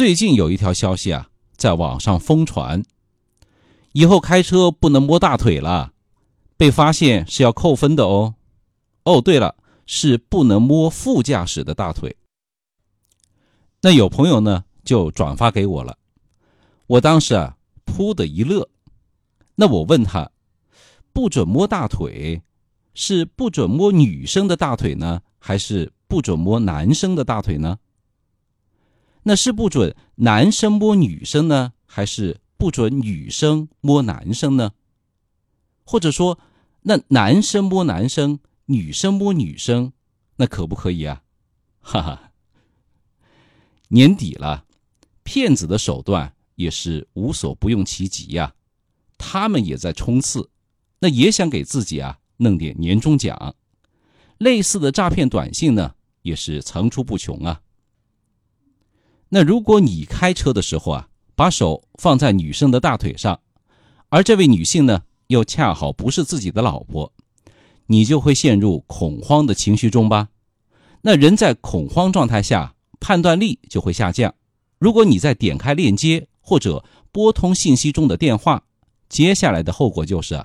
最近有一条消息啊，在网上疯传，以后开车不能摸大腿了，被发现是要扣分的哦。哦，对了，是不能摸副驾驶的大腿。那有朋友呢就转发给我了，我当时啊噗的一乐。那我问他，不准摸大腿，是不准摸女生的大腿呢，还是不准摸男生的大腿呢？那是不准男生摸女生呢，还是不准女生摸男生呢？或者说，那男生摸男生，女生摸女生，那可不可以啊？哈哈，年底了，骗子的手段也是无所不用其极呀。他们也在冲刺，那也想给自己啊弄点年终奖。类似的诈骗短信呢，也是层出不穷啊。那如果你开车的时候啊，把手放在女生的大腿上，而这位女性呢又恰好不是自己的老婆，你就会陷入恐慌的情绪中吧？那人在恐慌状态下，判断力就会下降。如果你再点开链接或者拨通信息中的电话，接下来的后果就是，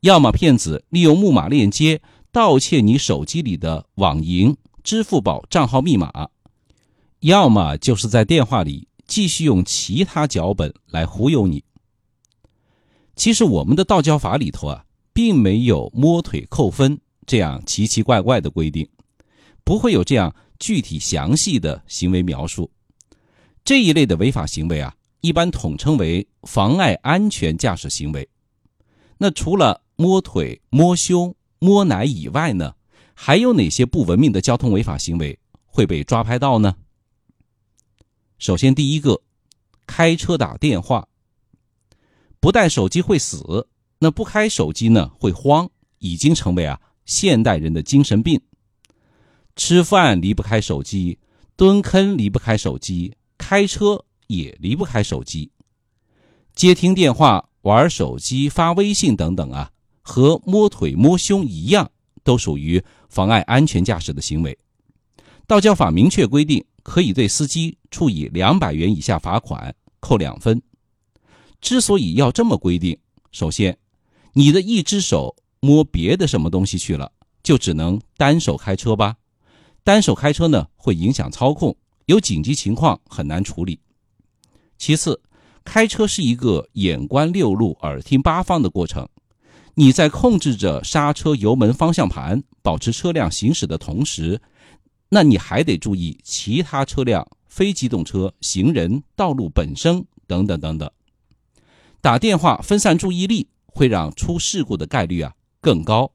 要么骗子利用木马链接盗窃你手机里的网银、支付宝账号密码。要么就是在电话里继续用其他脚本来忽悠你。其实我们的道教法里头啊，并没有摸腿扣分这样奇奇怪怪的规定，不会有这样具体详细的行为描述。这一类的违法行为啊，一般统称为妨碍安全驾驶行为。那除了摸腿、摸胸、摸奶以外呢，还有哪些不文明的交通违法行为会被抓拍到呢？首先，第一个，开车打电话，不带手机会死，那不开手机呢会慌，已经成为啊现代人的精神病。吃饭离不开手机，蹲坑离不开手机，开车也离不开手机。接听电话、玩手机、发微信等等啊，和摸腿摸胸一样，都属于妨碍安全驾驶的行为。道教法明确规定。可以对司机处以两百元以下罚款，扣两分。之所以要这么规定，首先，你的一只手摸别的什么东西去了，就只能单手开车吧？单手开车呢，会影响操控，有紧急情况很难处理。其次，开车是一个眼观六路、耳听八方的过程，你在控制着刹车、油门、方向盘，保持车辆行驶的同时。那你还得注意其他车辆、非机动车、行人、道路本身等等等等。打电话分散注意力，会让出事故的概率啊更高。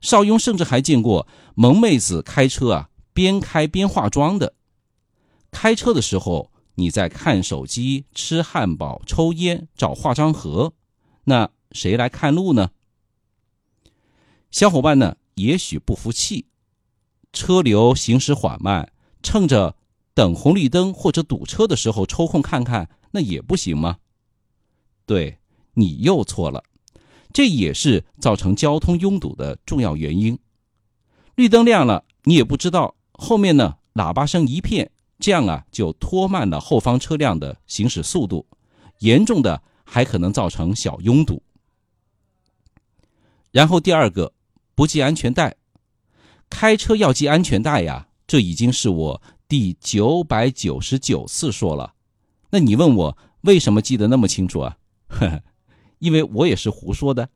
邵雍甚至还见过萌妹子开车啊边开边化妆的。开车的时候你在看手机、吃汉堡、抽烟、找化妆盒，那谁来看路呢？小伙伴呢也许不服气。车流行驶缓慢，趁着等红绿灯或者堵车的时候抽空看看，那也不行吗？对你又错了，这也是造成交通拥堵的重要原因。绿灯亮了，你也不知道后面呢，喇叭声一片，这样啊就拖慢了后方车辆的行驶速度，严重的还可能造成小拥堵。然后第二个，不系安全带。开车要系安全带呀，这已经是我第九百九十九次说了。那你问我为什么记得那么清楚啊？呵呵，因为我也是胡说的。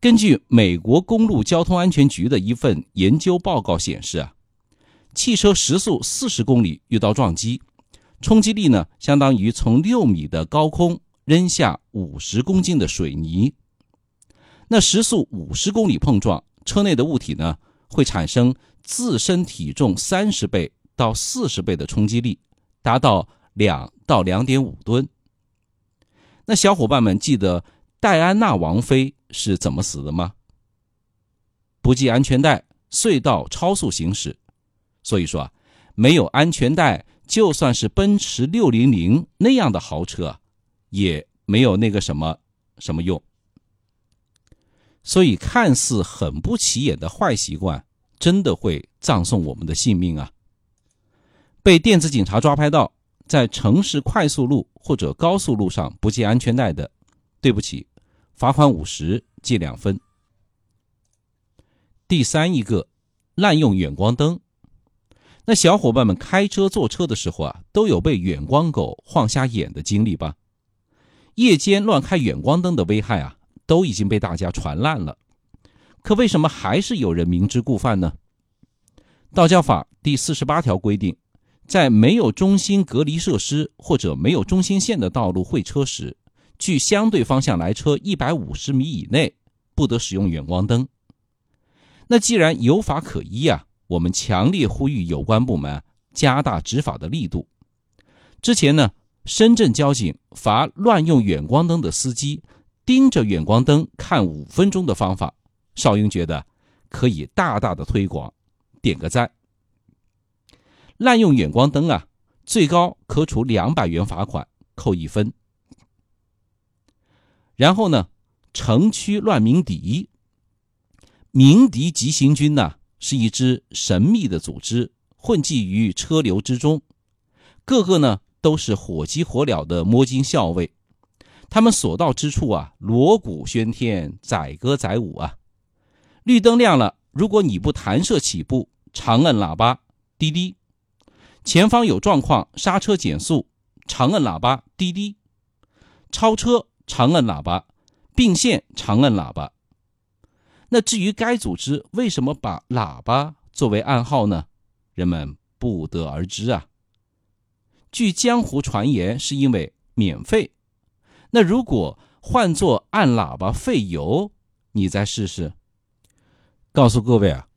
根据美国公路交通安全局的一份研究报告显示啊，汽车时速四十公里遇到撞击，冲击力呢相当于从六米的高空扔下五十公斤的水泥。那时速五十公里碰撞，车内的物体呢？会产生自身体重三十倍到四十倍的冲击力，达到两到两点五吨。那小伙伴们记得戴安娜王妃是怎么死的吗？不系安全带，隧道超速行驶。所以说啊，没有安全带，就算是奔驰六零零那样的豪车，也没有那个什么什么用。所以，看似很不起眼的坏习惯，真的会葬送我们的性命啊！被电子警察抓拍到在城市快速路或者高速路上不系安全带的，对不起，罚款五十，记两分。第三一个，滥用远光灯。那小伙伴们开车坐车的时候啊，都有被远光狗晃瞎眼的经历吧？夜间乱开远光灯的危害啊，都已经被大家传烂了。可为什么还是有人明知故犯呢？道教法第四十八条规定，在没有中心隔离设施或者没有中心线的道路会车时，距相对方向来车一百五十米以内，不得使用远光灯。那既然有法可依啊，我们强烈呼吁有关部门加大执法的力度。之前呢，深圳交警罚乱用远光灯的司机盯着远光灯看五分钟的方法。邵英觉得可以大大的推广，点个赞。滥用远光灯啊，最高可处两百元罚款，扣一分。然后呢，城区乱鸣笛，鸣笛急行军呢是一支神秘的组织，混迹于车流之中，个个呢都是火急火燎的摸金校尉，他们所到之处啊，锣鼓喧天，载歌载舞啊。绿灯亮了，如果你不弹射起步，长摁喇叭，滴滴；前方有状况，刹车减速，长摁喇叭，滴滴；超车，长摁喇叭，并线，长摁喇叭。那至于该组织为什么把喇叭作为暗号呢？人们不得而知啊。据江湖传言，是因为免费。那如果换作按喇叭费油，你再试试。告诉各位啊，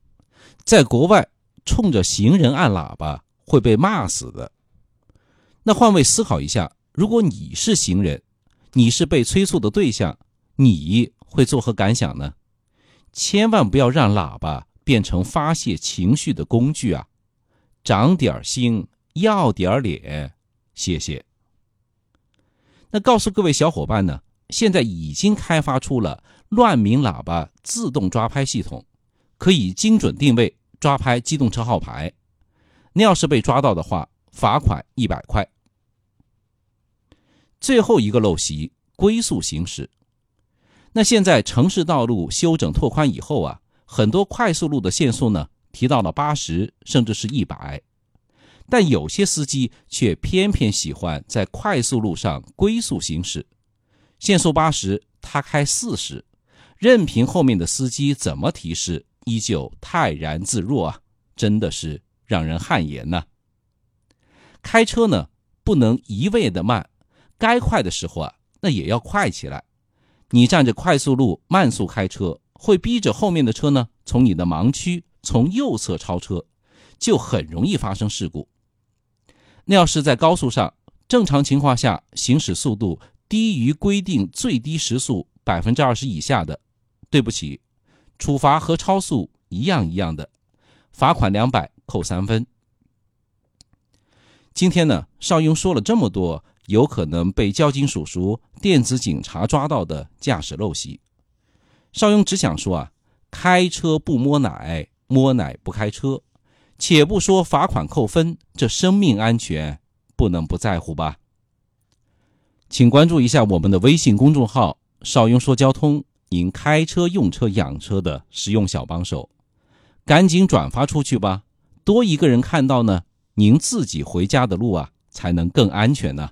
在国外冲着行人按喇叭会被骂死的。那换位思考一下，如果你是行人，你是被催促的对象，你会作何感想呢？千万不要让喇叭变成发泄情绪的工具啊！长点心，要点脸，谢谢。那告诉各位小伙伴呢，现在已经开发出了乱鸣喇叭自动抓拍系统。可以精准定位抓拍机动车号牌，那要是被抓到的话，罚款一百块。最后一个陋习，龟速行驶。那现在城市道路修整拓宽以后啊，很多快速路的限速呢提到了八十，甚至是一百，但有些司机却偏偏喜欢在快速路上龟速行驶，限速八十，他开四十，任凭后面的司机怎么提示。依旧泰然自若啊，真的是让人汗颜呐。开车呢，不能一味的慢，该快的时候啊，那也要快起来。你占着快速路慢速开车，会逼着后面的车呢从你的盲区从右侧超车，就很容易发生事故。那要是在高速上，正常情况下行驶速度低于规定最低时速百分之二十以下的，对不起。处罚和超速一样一样的，罚款两百，扣三分。今天呢，邵雍说了这么多有可能被交警叔叔、电子警察抓到的驾驶陋习，邵雍只想说啊，开车不摸奶，摸奶不开车。且不说罚款扣分，这生命安全不能不在乎吧？请关注一下我们的微信公众号“邵雍说交通”。您开车、用车、养车的实用小帮手，赶紧转发出去吧！多一个人看到呢，您自己回家的路啊才能更安全呢。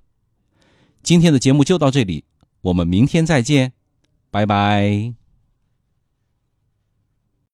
今天的节目就到这里，我们明天再见，拜拜。